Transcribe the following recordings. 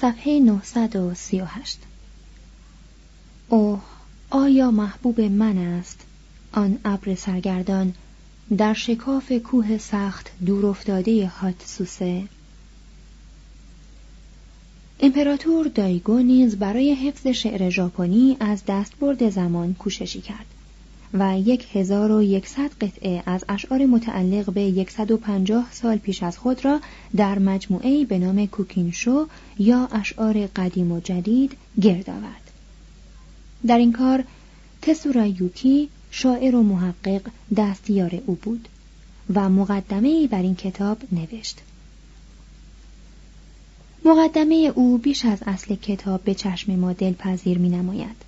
صفحه 938 اوه آیا محبوب من است؟ آن ابر سرگردان در شکاف کوه سخت دور افتاده هاتسوسه امپراتور دایگو نیز برای حفظ شعر ژاپنی از دستبرد زمان کوششی کرد. و یک هزار و یکصد قطعه از اشعار متعلق به یکصد و پنجاه سال پیش از خود را در مجموعه به نام کوکینشو یا اشعار قدیم و جدید گرد آورد. در این کار تسورا یوکی شاعر و محقق دستیار او بود و مقدمه بر این کتاب نوشت. مقدمه او بیش از اصل کتاب به چشم ما دلپذیر می نماید.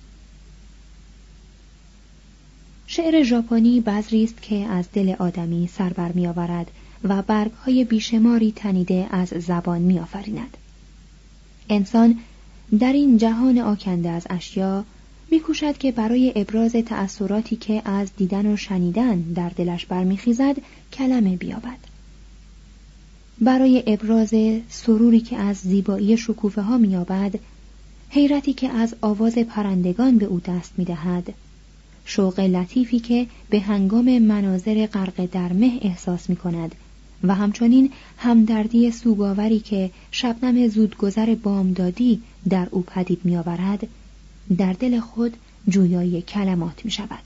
شعر ژاپنی بذری است که از دل آدمی سر بر میآورد و برگهای بیشماری تنیده از زبان میآفریند. انسان در این جهان آکنده از اشیا میکوشد که برای ابراز تأثیراتی که از دیدن و شنیدن در دلش برمیخیزد کلمه بیابد. برای ابراز سروری که از زیبایی شکوفه ها مییابد حیرتی که از آواز پرندگان به او دست می‌دهد شوق لطیفی که به هنگام مناظر غرق در مه احساس می کند و همچنین همدردی سوگاوری که شبنم زودگذر بامدادی در او پدید می آورد در دل خود جویای کلمات می شود.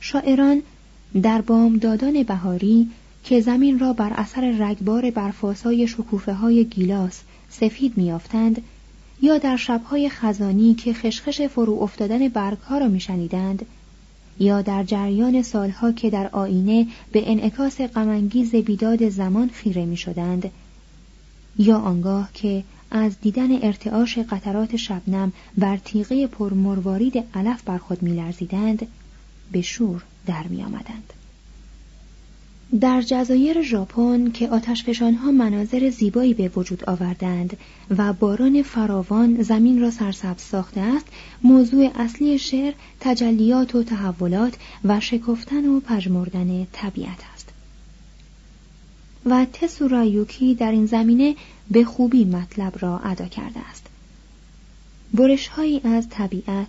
شاعران در بامدادان بهاری که زمین را بر اثر رگبار برفاسای شکوفه های گیلاس سفید میافتند یا در شبهای خزانی که خشخش فرو افتادن برگها را میشنیدند یا در جریان سالها که در آینه به انعکاس غمانگیز بیداد زمان خیره می‌شدند یا آنگاه که از دیدن ارتعاش قطرات شبنم بر تیغه پرمروارید علف بر خود میلرزیدند به شور در میآمدند. در جزایر ژاپن که آتشفشانها مناظر زیبایی به وجود آوردند و باران فراوان زمین را سرسبز ساخته است موضوع اصلی شعر تجلیات و تحولات و شکفتن و پژمردن طبیعت است. و تسورایوکی در این زمینه به خوبی مطلب را ادا کرده است. برشهایی از طبیعت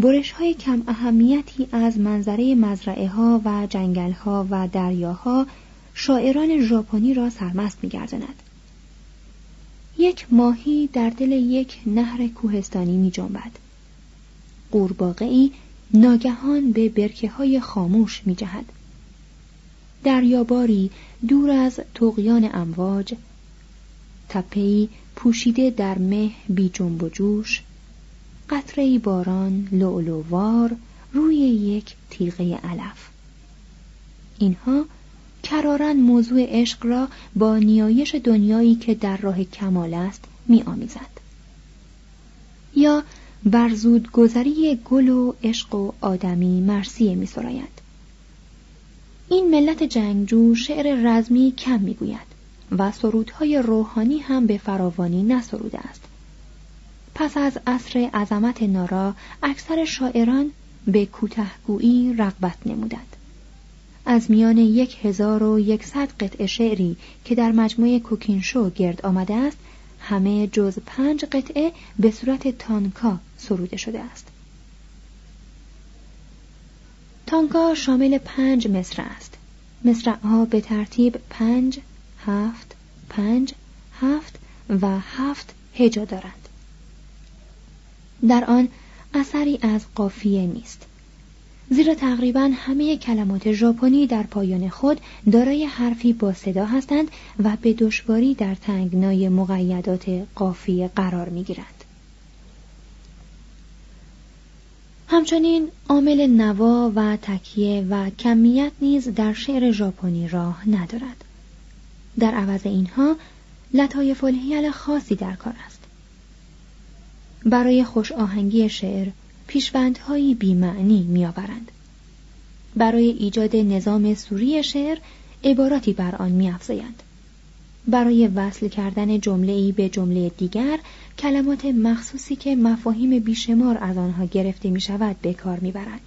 برش های کم اهمیتی از منظره مزرعه ها و جنگل ها و دریاها شاعران ژاپنی را سرمست می‌گرداند. یک ماهی در دل یک نهر کوهستانی می جنبد. قورباغهای ناگهان به برکه های خاموش می جهد. دریاباری دور از تقیان امواج تپهای پوشیده در مه بی جنب و جوش قطره باران لولووار روی یک تیغه علف اینها کرارن موضوع عشق را با نیایش دنیایی که در راه کمال است می آمیزد. یا بر گذری گل و عشق و آدمی مرسیه می سراید. این ملت جنگجو شعر رزمی کم می‌گوید و سرودهای روحانی هم به فراوانی نسروده است پس از عصر عظمت نارا اکثر شاعران به کوتهگویی رغبت نمودند. از میان یک هزار و یکصد قطعه شعری که در مجموعه کوکینشو گرد آمده است همه جز پنج قطعه به صورت تانکا سروده شده است. تانکا شامل پنج مصرع است. مصرعها به ترتیب پنج هفت پنج هفت و هفت هجا دارند. در آن اثری از قافیه نیست زیرا تقریبا همه کلمات ژاپنی در پایان خود دارای حرفی با صدا هستند و به دشواری در تنگنای مقیدات قافیه قرار می گیرند. همچنین عامل نوا و تکیه و کمیت نیز در شعر ژاپنی راه ندارد. در عوض اینها لطایف الحیل خاصی در کار است. برای خوش آهنگی شعر پیشوندهایی بیمعنی میآورند. برای ایجاد نظام سوری شعر عباراتی بر آن میافزایند. برای وصل کردن جمله به جمله دیگر کلمات مخصوصی که مفاهیم بیشمار از آنها گرفته می شود به کار می‌برند.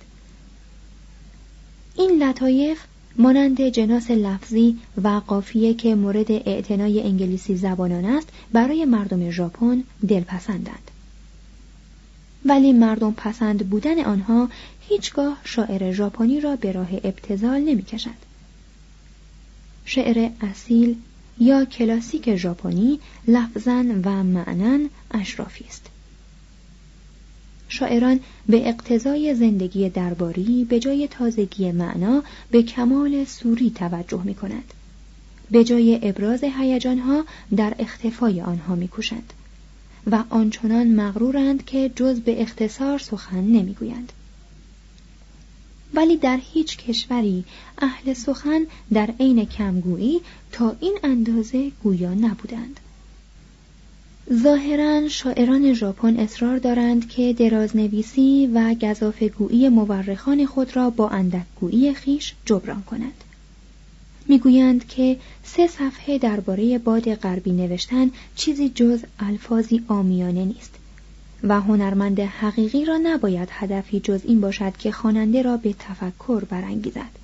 این لطایف مانند جناس لفظی و قافیه که مورد اعتنای انگلیسی زبانان است برای مردم ژاپن دلپسندند. ولی مردم پسند بودن آنها هیچگاه شاعر ژاپنی را به راه ابتزال نمی کشد. شعر اصیل یا کلاسیک ژاپنی لفظا و معنا اشرافی است. شاعران به اقتضای زندگی درباری به جای تازگی معنا به کمال سوری توجه می کند. به جای ابراز هیجانها در اختفای آنها می کشند. و آنچنان مغرورند که جز به اختصار سخن نمی‌گویند. ولی در هیچ کشوری اهل سخن در عین کمگویی تا این اندازه گویا نبودند. ظاهرا شاعران ژاپن اصرار دارند که درازنویسی و گزافگویی مورخان خود را با اندکگویی خیش جبران کنند. می‌گویند که سه صفحه درباره باد غربی نوشتن چیزی جز الفاظی آمیانه نیست و هنرمند حقیقی را نباید هدفی جز این باشد که خواننده را به تفکر برانگیزد.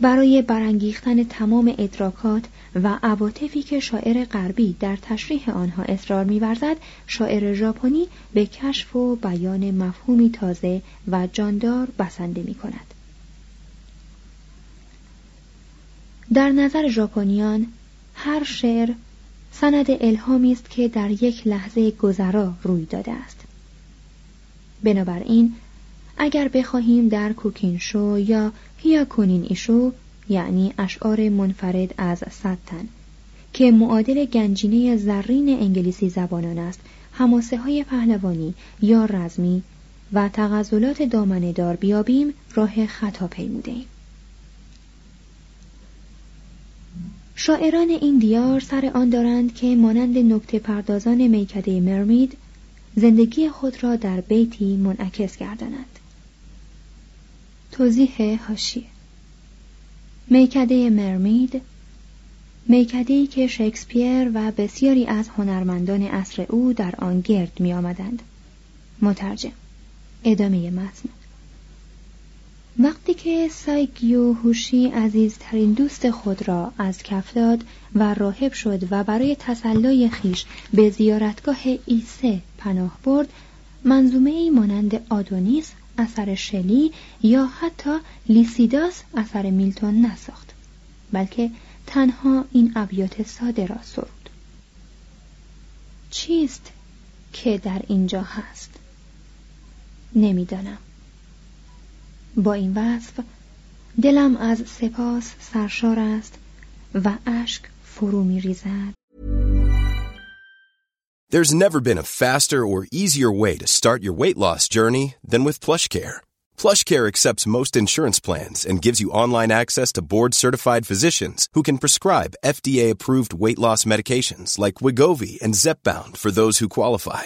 برای برانگیختن تمام ادراکات و عواطفی که شاعر غربی در تشریح آنها اصرار می‌ورزد شاعر ژاپنی به کشف و بیان مفهومی تازه و جاندار بسنده می کند. در نظر ژاپنیان هر شعر سند الهامی است که در یک لحظه گذرا روی داده است. بنابراین اگر بخواهیم در کوکینشو یا هیاکونین ایشو یعنی اشعار منفرد از ستن که معادل گنجینه زرین انگلیسی زبانان است هماسه های پهلوانی یا رزمی و تغزلات دامنه دار بیابیم راه خطا پیموده شاعران این دیار سر آن دارند که مانند نکته پردازان میکده مرمید زندگی خود را در بیتی منعکس گردانند. توضیح هاشیه میکده مرمید میکدهی که شکسپیر و بسیاری از هنرمندان عصر او در آن گرد می آمدند. مترجم ادامه متن وقتی که سایگیو هوشی عزیزترین دوست خود را از کف داد و راهب شد و برای تسلای خیش به زیارتگاه ایسه پناه برد منظومه ای مانند آدونیس اثر شلی یا حتی لیسیداس اثر میلتون نساخت بلکه تنها این ابیات ساده را سرود. چیست که در اینجا هست؟ نمی‌دانم. با این وصف دلم از سپاس سرشار است و اشک فرو می ریزد. There's never been a faster or easier way to start your weight loss journey than with PlushCare. PlushCare accepts most insurance plans and gives you online access to board-certified physicians who can prescribe FDA-approved weight loss medications like Wigovi and Zepbound for those who qualify.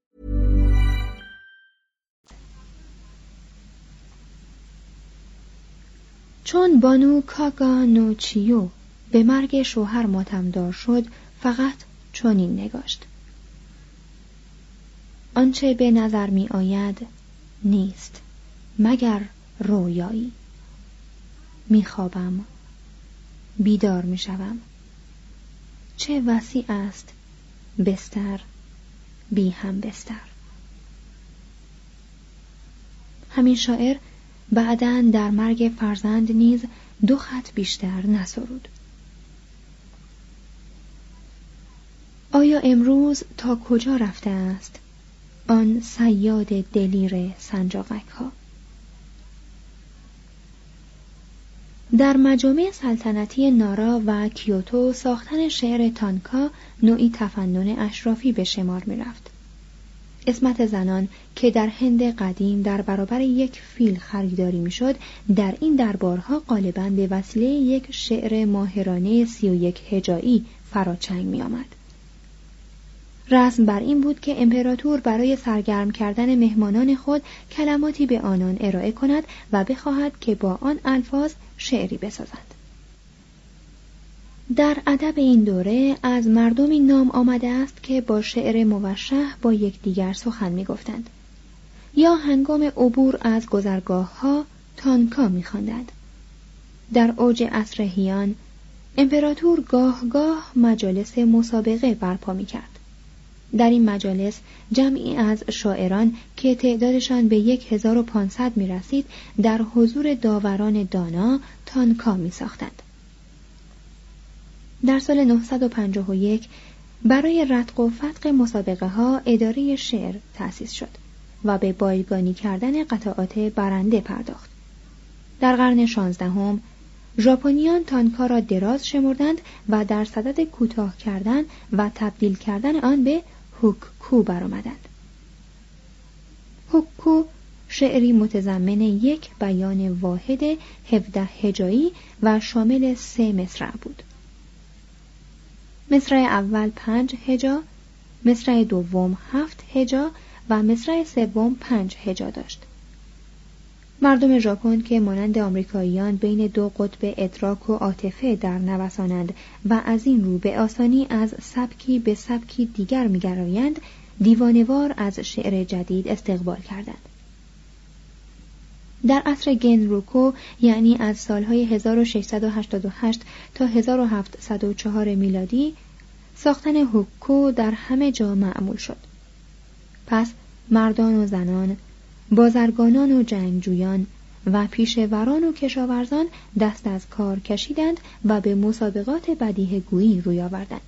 چون بانو کاگا نوچیو به مرگ شوهر ماتمدار شد فقط چنین نگاشت. آنچه به نظر می آید نیست مگر رویایی. می خوابم بیدار می شوم. چه وسیع است بستر بی هم بستر. همین شاعر بعدا در مرگ فرزند نیز دو خط بیشتر نسرود آیا امروز تا کجا رفته است آن سیاد دلیر سنجاقک ها در مجامع سلطنتی نارا و کیوتو ساختن شعر تانکا نوعی تفنن اشرافی به شمار می رفت. اسمت زنان که در هند قدیم در برابر یک فیل خریداری می‌شد در این دربارها غالبا به وسیله یک شعر ماهرانه سی و یک هجایی فراچنگ می آمد. رسم بر این بود که امپراتور برای سرگرم کردن مهمانان خود کلماتی به آنان ارائه کند و بخواهد که با آن الفاظ شعری بسازند. در ادب این دوره از مردمی نام آمده است که با شعر موشح با یکدیگر سخن می‌گفتند. یا هنگام عبور از گذرگاه ها تانکا میخواندند. در اوج عصر هیان امپراتور گاه گاه مجالس مسابقه برپا می‌کرد. در این مجالس جمعی از شاعران که تعدادشان به یک هزار و پانصد می رسید در حضور داوران دانا تانکا می ساختند. در سال 951 برای رتق و فتق مسابقه ها اداره شعر تأسیس شد و به بایگانی کردن قطعات برنده پرداخت. در قرن شانزدهم ژاپنیان تانکا را دراز شمردند و در صدد کوتاه کردن و تبدیل کردن آن به هوککو برآمدند. هوککو شعری متضمن یک بیان واحد هفده هجایی و شامل سه مصرع بود. مصرع اول پنج هجا، مصرع دوم هفت هجا و مصرع سوم پنج هجا داشت. مردم ژاپن که مانند آمریکاییان بین دو قطب ادراک و عاطفه در نوسانند و از این رو به آسانی از سبکی به سبکی دیگر میگرایند دیوانوار از شعر جدید استقبال کردند در عصر گنروکو یعنی از سالهای 1688 تا 1704 میلادی ساختن هوکو در همه جا معمول شد پس مردان و زنان بازرگانان و جنگجویان و پیشوران و کشاورزان دست از کار کشیدند و به مسابقات بدیه گویی روی آوردند.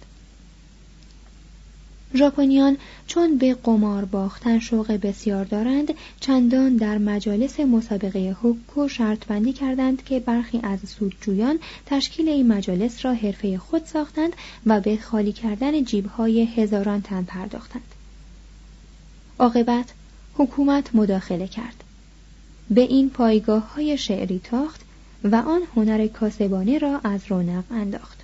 ژاپنیان چون به قمار باختن شوق بسیار دارند چندان در مجالس مسابقه حکو شرط بندی کردند که برخی از سودجویان تشکیل این مجالس را حرفه خود ساختند و به خالی کردن جیبهای هزاران تن پرداختند. عاقبت حکومت مداخله کرد. به این پایگاه های شعری تاخت و آن هنر کاسبانه را از رونق انداخت.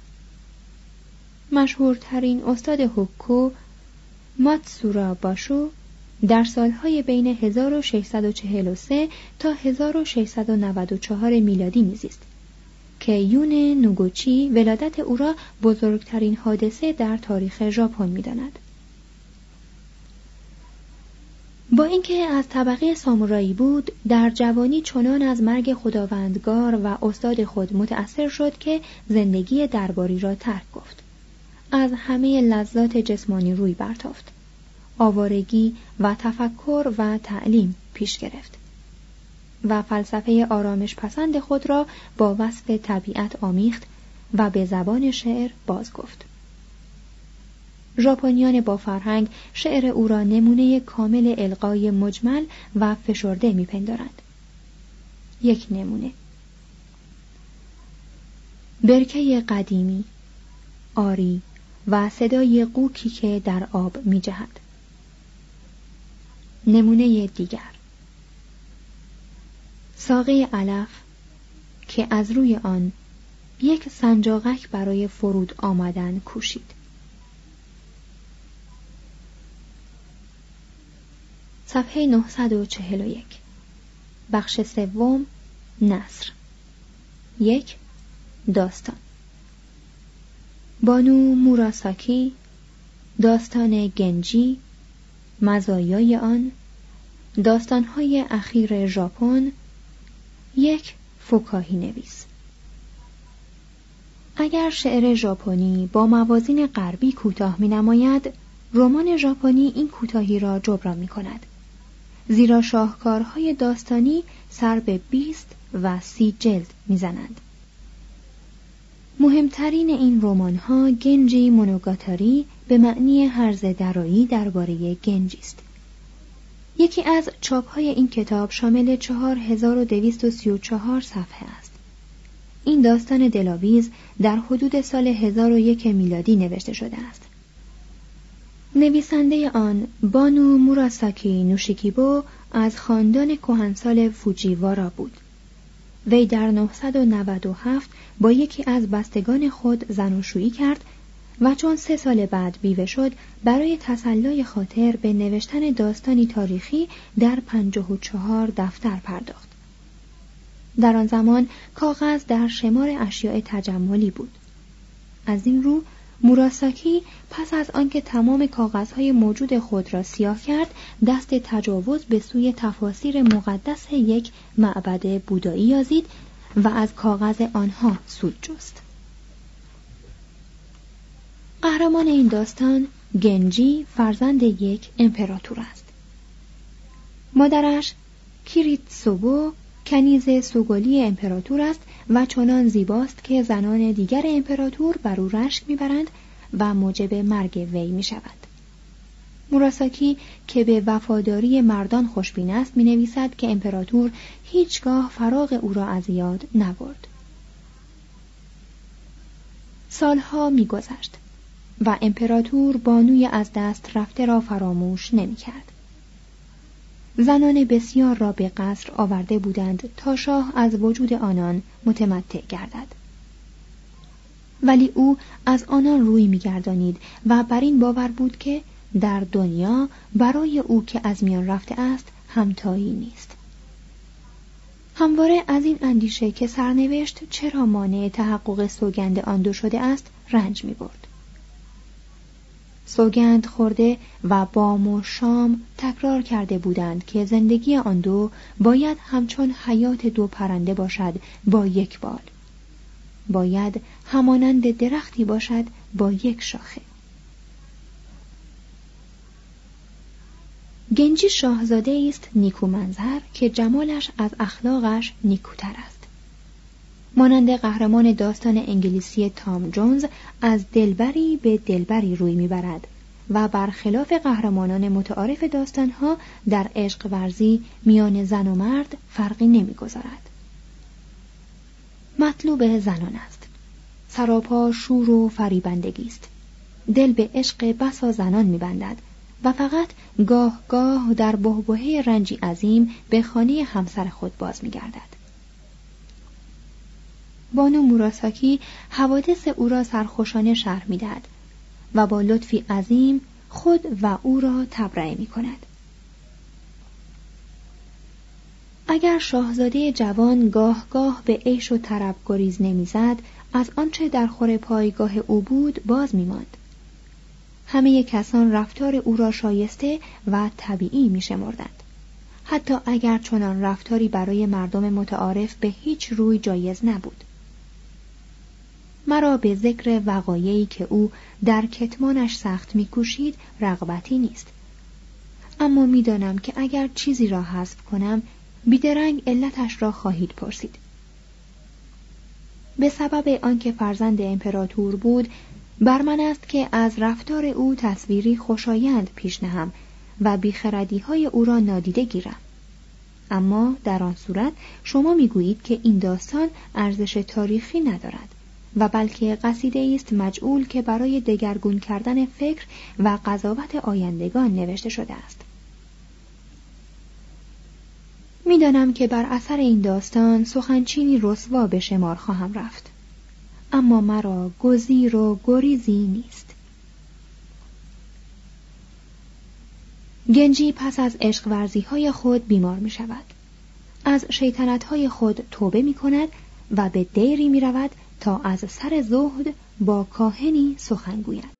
مشهورترین استاد حکو ماتسورا باشو در سالهای بین 1643 تا 1694 میلادی میزیست که یون نوگوچی ولادت او را بزرگترین حادثه در تاریخ ژاپن می‌داند. با اینکه از طبقه سامورایی بود در جوانی چنان از مرگ خداوندگار و استاد خود متأثر شد که زندگی درباری را ترک گفت از همه لذات جسمانی روی برتافت آوارگی و تفکر و تعلیم پیش گرفت و فلسفه آرامش پسند خود را با وصف طبیعت آمیخت و به زبان شعر باز گفت. ژاپنیان با فرهنگ شعر او را نمونه کامل القای مجمل و فشرده میپندارند. یک نمونه برکه قدیمی آری و صدای قوکی که در آب می جهد. نمونه دیگر. ساقه علف که از روی آن یک سنجاقک برای فرود آمدن کوشید. صفحه 941 بخش سوم نصر. یک داستان. بانو موراساکی داستان گنجی مزایای آن داستانهای اخیر ژاپن یک فکاهی نویس. اگر شعر ژاپنی با موازین غربی کوتاه می نماید رمان ژاپنی این کوتاهی را جبران می کند زیرا شاهکارهای داستانی سر به بیست و سی جلد می‌زنند. مهمترین این رمان ها گنجی مونوگاتاری به معنی هرز درایی درباره گنجی است. یکی از چاپ های این کتاب شامل 4234 صفحه است. این داستان دلاویز در حدود سال 1001 میلادی نوشته شده است. نویسنده آن بانو موراساکی نوشیکیبو از خاندان کهنسال فوجیوارا بود. وی در 997 با یکی از بستگان خود زناشویی کرد و چون سه سال بعد بیوه شد برای تسلای خاطر به نوشتن داستانی تاریخی در پنجاه و چهار دفتر پرداخت. در آن زمان کاغذ در شمار اشیاء تجملی بود. از این رو موراساکی پس از آنکه تمام کاغذهای موجود خود را سیاه کرد دست تجاوز به سوی تفاسیر مقدس یک معبد بودایی یازید و از کاغذ آنها سود جست. قهرمان این داستان گنجی فرزند یک امپراتور است. مادرش کیریت سوبو کنیز سوگلی امپراتور است و چنان زیباست که زنان دیگر امپراتور بر او رشک می‌برند و موجب مرگ وی می شود. موراساکی که به وفاداری مردان خوشبین است می نویسد که امپراتور هیچگاه فراغ او را از یاد نبرد. سالها میگذشت و امپراتور بانوی از دست رفته را فراموش نمی کرد. زنان بسیار را به قصر آورده بودند تا شاه از وجود آنان متمتع گردد. ولی او از آنان روی میگردانید و بر این باور بود که در دنیا برای او که از میان رفته است همتایی نیست همواره از این اندیشه که سرنوشت چرا مانع تحقق سوگند آن دو شده است رنج می برد. سوگند خورده و بام و شام تکرار کرده بودند که زندگی آن دو باید همچون حیات دو پرنده باشد با یک بال. باید همانند درختی باشد با یک شاخه. گنجی شاهزاده است نیکو منظر که جمالش از اخلاقش نیکوتر است. مانند قهرمان داستان انگلیسی تام جونز از دلبری به دلبری روی می‌برد و برخلاف قهرمانان متعارف داستانها در عشق ورزی میان زن و مرد فرقی نمی‌گذارد. مطلوب زنان است. سراپا شور و فریبندگی است. دل به عشق بسا زنان میبندد و فقط گاه گاه در بهبهه رنجی عظیم به خانه همسر خود باز میگردد. بانو موراساکی حوادث او را سرخوشانه شرح می‌دهد و با لطفی عظیم خود و او را تبرئه می کند. اگر شاهزاده جوان گاه گاه به عیش و طرب گریز نمی‌زد از آنچه در خور پایگاه او بود باز میماند همه کسان رفتار او را شایسته و طبیعی می شمردند. حتی اگر چنان رفتاری برای مردم متعارف به هیچ روی جایز نبود. مرا به ذکر وقایعی که او در کتمانش سخت میکوشید رغبتی نیست. اما می‌دانم که اگر چیزی را حذف کنم بیدرنگ علتش را خواهید پرسید. به سبب آنکه فرزند امپراتور بود بر من است که از رفتار او تصویری خوشایند پیش نهم و بیخردی های او را نادیده گیرم. اما در آن صورت شما می‌گویید که این داستان ارزش تاریخی ندارد. و بلکه قصیده است مجعول که برای دگرگون کردن فکر و قضاوت آیندگان نوشته شده است. می‌دانم که بر اثر این داستان سخنچینی رسوا به شمار خواهم رفت. اما مرا گزیر و گریزی نیست. گنجی پس از عشق ورزی های خود بیمار می شود. از شیطنت های خود توبه می کند و به دیری می رود تا از سر زهد با کاهنی سخن گوید.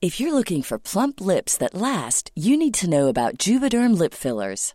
If you're looking for plump lips that last, you need to know about Juvederm lip fillers.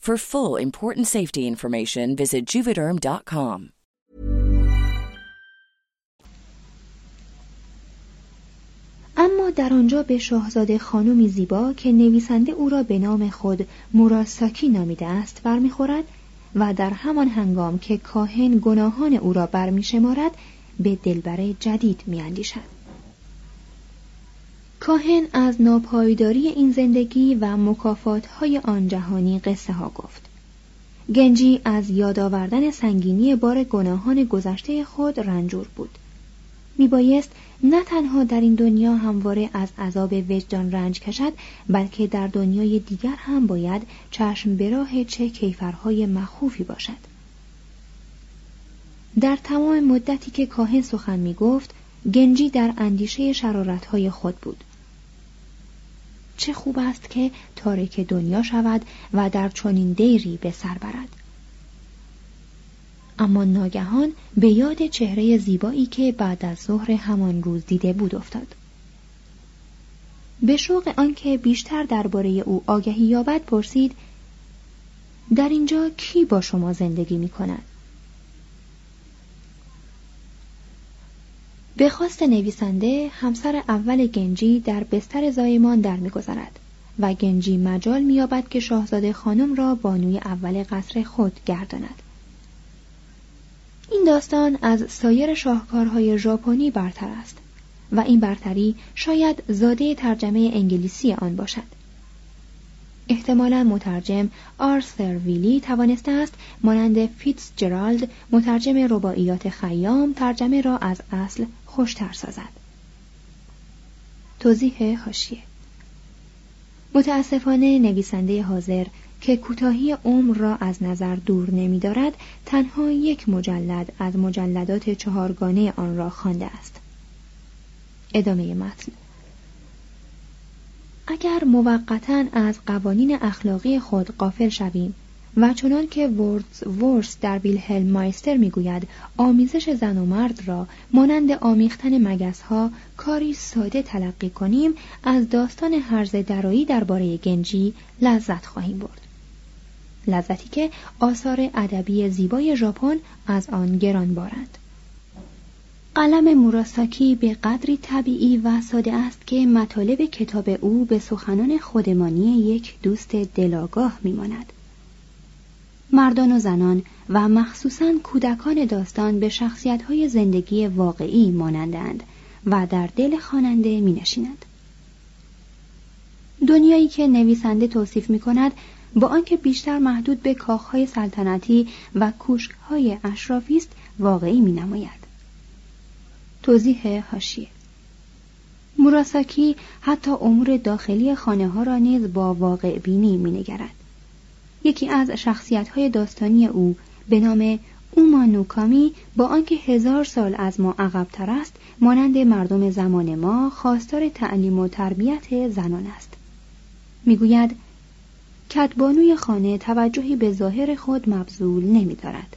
For full important safety information, visit juvederm.com. اما در آنجا به شاهزاده خانمی زیبا که نویسنده او را به نام خود موراساکی نامیده است برمیخورد و در همان هنگام که کاهن گناهان او را برمیشمارد به دلبره جدید میاندیشد کاهن از ناپایداری این زندگی و های آن جهانی قصه ها گفت. گنجی از یاد آوردن سنگینی بار گناهان گذشته خود رنجور بود. میبایست نه تنها در این دنیا همواره از عذاب وجدان رنج کشد بلکه در دنیای دیگر هم باید چشم براه چه کیفرهای مخوفی باشد. در تمام مدتی که کاهن سخن می گفت گنجی در اندیشه شرارتهای خود بود. چه خوب است که تارک دنیا شود و در چنین دیری به سر برد اما ناگهان به یاد چهره زیبایی که بعد از ظهر همان روز دیده بود افتاد به شوق آنکه بیشتر درباره او آگهی یابد پرسید در اینجا کی با شما زندگی می کند؟ به خواست نویسنده همسر اول گنجی در بستر زایمان در میگذرد و گنجی مجال مییابد که شاهزاده خانم را بانوی اول قصر خود گرداند. این داستان از سایر شاهکارهای ژاپنی برتر است و این برتری شاید زاده ترجمه انگلیسی آن باشد. احتمالا مترجم آرثر ویلی توانسته است مانند فیتز جرالد مترجم رباعیات خیام ترجمه را از اصل خوشتر سازد. توضیح هاشیه متاسفانه نویسنده حاضر که کوتاهی عمر را از نظر دور نمیدارد تنها یک مجلد از مجلدات چهارگانه آن را خوانده است. ادامه متن. اگر موقتا از قوانین اخلاقی خود قافل شویم و چنان که وردز ورس در ویلهلم مایستر می‌گوید آمیزش زن و مرد را مانند آمیختن مگس ها کاری ساده تلقی کنیم از داستان هرز درایی درباره گنجی لذت خواهیم برد. لذتی که آثار ادبی زیبای ژاپن از آن گران بارند. قلم موراساکی به قدری طبیعی و ساده است که مطالب کتاب او به سخنان خودمانی یک دوست دلاگاه میماند. مردان و زنان و مخصوصا کودکان داستان به شخصیت‌های زندگی واقعی مانندند و در دل خواننده می نشینند. دنیایی که نویسنده توصیف می کند با آنکه بیشتر محدود به کاخهای سلطنتی و کوشکهای اشرافی است واقعی می نماید. توضیح هاشیه موراساکی حتی امور داخلی خانه ها را نیز با واقع بینی می نگرد. یکی از شخصیت های داستانی او به نام اومانوکامی با آنکه هزار سال از ما عقبتر است مانند مردم زمان ما خواستار تعلیم و تربیت زنان است می‌گوید کتبانوی خانه توجهی به ظاهر خود مبذول نمی دارد.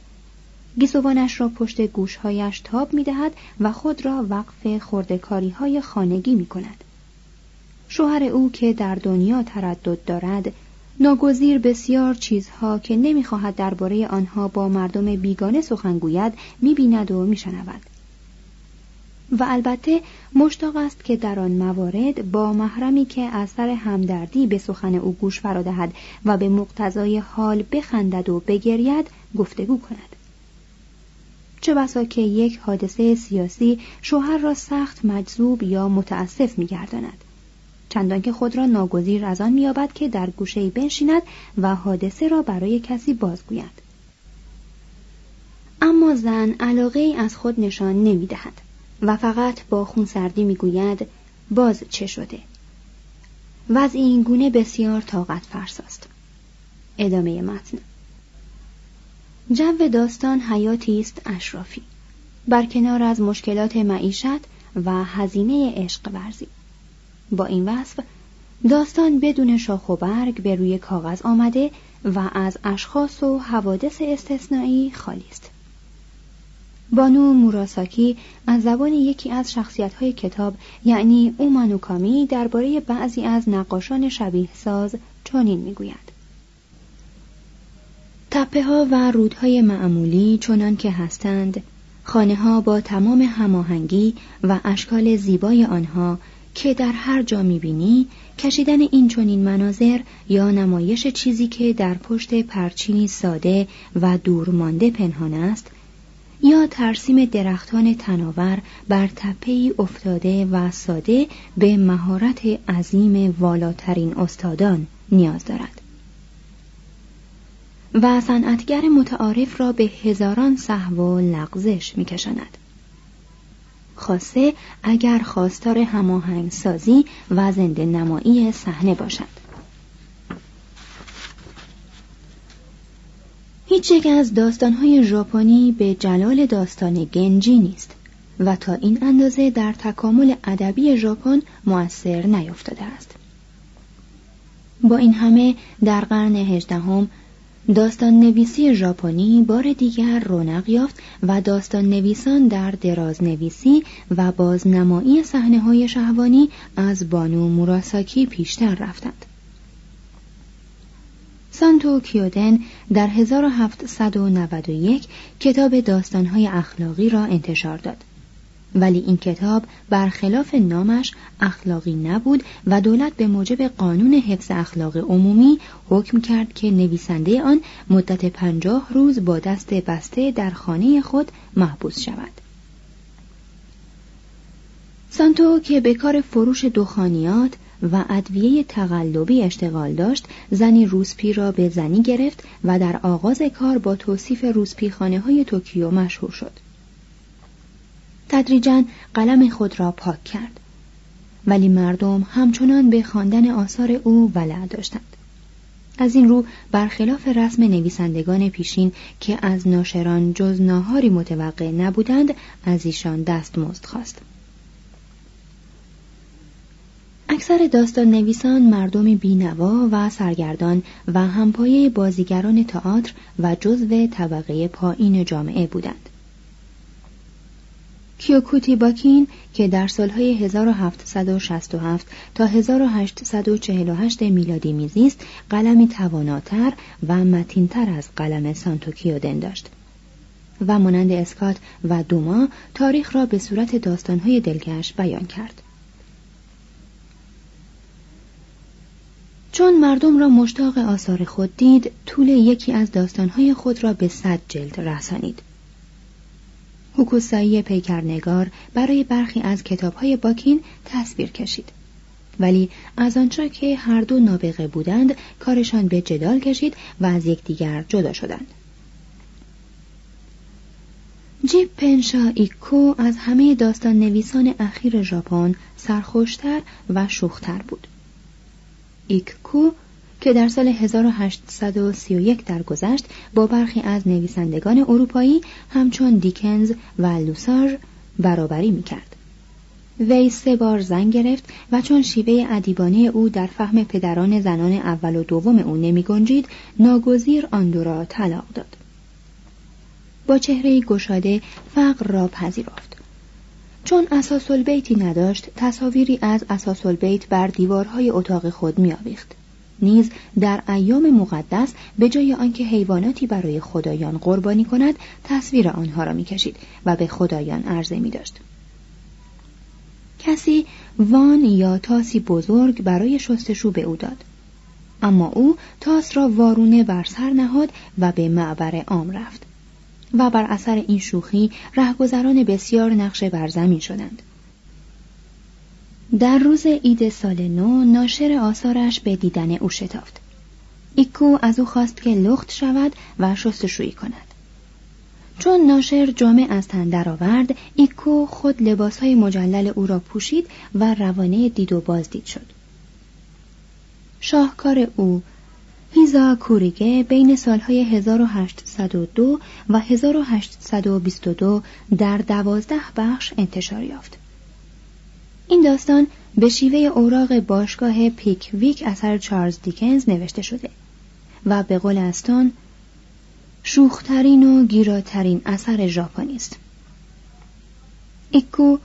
گیسوانش را پشت گوشهایش تاب می دهد و خود را وقف خردکاری های خانگی می کند. شوهر او که در دنیا تردد دارد ناگزیر بسیار چیزها که نمی‌خواهد درباره آنها با مردم بیگانه سخن گوید می‌بیند و میشنود. و البته مشتاق است که در آن موارد با محرمی که از سر همدردی به سخن او گوش فرادهد و به مقتضای حال بخندد و بگرید گفتگو کند. چه بسا که یک حادثه سیاسی شوهر را سخت مجذوب یا متاسف میگرداند. چندان که خود را ناگزیر از آن مییابد که در گوشه بنشیند و حادثه را برای کسی بازگوید اما زن علاقه ای از خود نشان نمی دهد و فقط با خونسردی می گوید باز چه شده؟ وضع این گونه بسیار طاقت فرساست. ادامه متن. جو داستان حیاتی است اشرافی. برکنار از مشکلات معیشت و هزینه عشق ورزی. با این وصف داستان بدون شاخ و برگ به روی کاغذ آمده و از اشخاص و حوادث استثنایی خالی است. بانو موراساکی از زبان یکی از شخصیت‌های کتاب یعنی اومانوکامی درباره بعضی از نقاشان شبیه ساز چنین می‌گوید. تپه ها و رودهای معمولی چنان که هستند خانه ها با تمام هماهنگی و اشکال زیبای آنها که در هر جا می‌بینی کشیدن این چنین مناظر یا نمایش چیزی که در پشت پرچینی ساده و دورمانده پنهان است یا ترسیم درختان تناور بر تپهی افتاده و ساده به مهارت عظیم والاترین استادان نیاز دارد. و صنعتگر متعارف را به هزاران صحو و لغزش میکشاند. خاصه اگر خواستار هماهنگ سازی و زنده نمایی صحنه باشد. هیچ یک از داستانهای ژاپنی به جلال داستان گنجی نیست و تا این اندازه در تکامل ادبی ژاپن موثر نیفتاده است. با این همه در قرن هجدهم داستان نویسی ژاپنی بار دیگر رونق یافت و داستان نویسان در دراز نویسی و بازنمایی صحنه های شهوانی از بانو موراساکی پیشتر رفتند. سانتو کیودن در 1791 کتاب داستانهای اخلاقی را انتشار داد. ولی این کتاب برخلاف نامش اخلاقی نبود و دولت به موجب قانون حفظ اخلاق عمومی حکم کرد که نویسنده آن مدت پنجاه روز با دست بسته در خانه خود محبوس شود. سانتو که به کار فروش دخانیات و ادویه تقلبی اشتغال داشت زنی روسپی را به زنی گرفت و در آغاز کار با توصیف روسپی خانه های توکیو مشهور شد. تدریجا قلم خود را پاک کرد. ولی مردم همچنان به خواندن آثار او ولع داشتند. از این رو برخلاف رسم نویسندگان پیشین که از ناشران جز ناهاری متوقع نبودند از ایشان دستمزد خواست. اکثر داستان نویسان مردم بینوا و سرگردان و همپایه بازیگران تئاتر و جزو طبقه پایین جامعه بودند. کیوکوتی باکین که در سالهای 1767 تا 1848 میلادی میزیست قلمی تواناتر و متینتر از قلم سانتو کیودن داشت. و مانند اسکات و دوما تاریخ را به صورت داستانهای دلکش بیان کرد. چون مردم را مشتاق آثار خود دید طول یکی از داستانهای خود را به صد جلد رسانید. هوکوسایی پیکرنگار برای برخی از کتابهای باکین تصویر کشید. ولی از آنجا که هر دو نابغه بودند کارشان به جدال کشید و از یکدیگر جدا شدند. جیب پنشا ایکو از همه داستان نویسان اخیر ژاپن سرخوشتر و شوختر بود. ایککو که در سال 1831 درگذشت با برخی از نویسندگان اروپایی همچون دیکنز و لوساژ برابری می‌کرد. وی سه بار زن گرفت و چون شیوه ادیبانه او در فهم پدران زنان اول و دوم او نمی گنجید ناگزیر آن دو را طلاق داد. با چهره گشاده فقر را پذیرفت. چون اساس بیتی نداشت تصاویری از اساس بیت بر دیوارهای اتاق خود میآویخت. نیز در ایام مقدس به جای آنکه حیواناتی برای خدایان قربانی کند تصویر آنها را می‌کشید و به خدایان عرضه می داشت. کسی وان یا تاسی بزرگ برای شستشو به او داد اما او تاس را وارونه بر سر نهاد و به معبر عام رفت و بر اثر این شوخی رهگذران بسیار نقشه بر زمین شدند در روز عید سال نو ناشر آثارش به دیدن او شتافت. ایکو از او خواست که لخت شود و شستشویی کند. چون ناشر جامع از تن درآورد ایکو خود لباسهای مجلل او را پوشید و روانه دید و بازدید شد. شاهکار او هیزا کوریگه بین سالهای 1802 و 1822 در دوازده بخش انتشار یافت. این داستان به شیوه اوراق باشگاه پیک ویک اثر چارلز دیکنز نوشته شده و به قول استون شوخترین و گیراترین اثر ژاپنی است. ایکو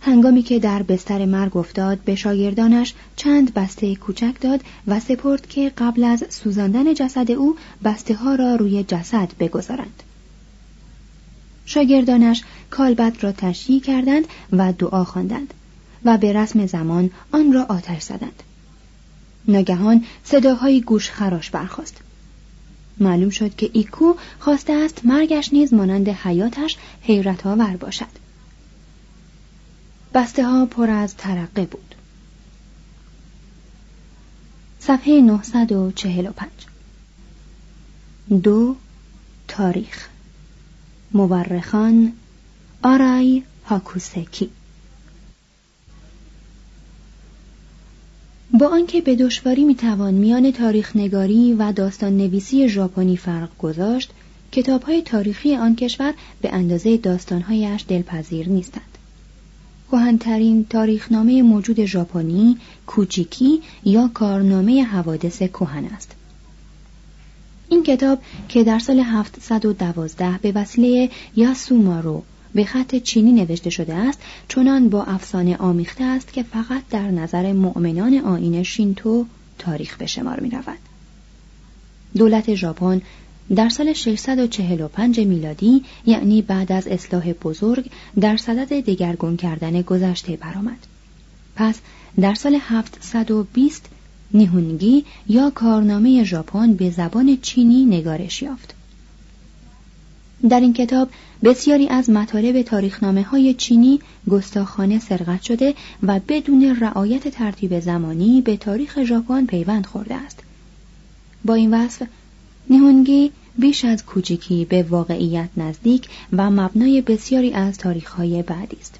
هنگامی که در بستر مرگ افتاد به شاگردانش چند بسته کوچک داد و سپرد که قبل از سوزاندن جسد او بسته ها را روی جسد بگذارند. شاگردانش کالبد را تشییع کردند و دعا خواندند و به رسم زمان آن را آتش زدند. ناگهان صداهای گوش خراش برخاست. معلوم شد که ایکو خواسته است مرگش نیز مانند حیاتش حیرت آور باشد. بسته ها پر از ترقه بود صفحه 945 دو تاریخ مورخان آرای هاکوسکی با آنکه به دشواری می‌توان میان تاریخ نگاری و داستان نویسی ژاپنی فرق گذاشت کتابهای تاریخی آن کشور به اندازه داستانهایش دلپذیر نیستند. کهنترین تاریخنامه موجود ژاپنی کوچیکی یا کارنامه حوادث کهن است. این کتاب که در سال 712 به وسیله یاسومارو به خط چینی نوشته شده است چنان با افسانه آمیخته است که فقط در نظر مؤمنان آین شینتو تاریخ به شمار می رود. دولت ژاپن در سال 645 میلادی یعنی بعد از اصلاح بزرگ در صدد دگرگون کردن گذشته برآمد. پس در سال 720 نیهونگی یا کارنامه ژاپن به زبان چینی نگارش یافت. در این کتاب بسیاری از مطالب تاریخنامه های چینی گستاخانه سرقت شده و بدون رعایت ترتیب زمانی به تاریخ ژاپن پیوند خورده است. با این وصف نیهونگی بیش از کوچکی به واقعیت نزدیک و مبنای بسیاری از تاریخهای بعدی است.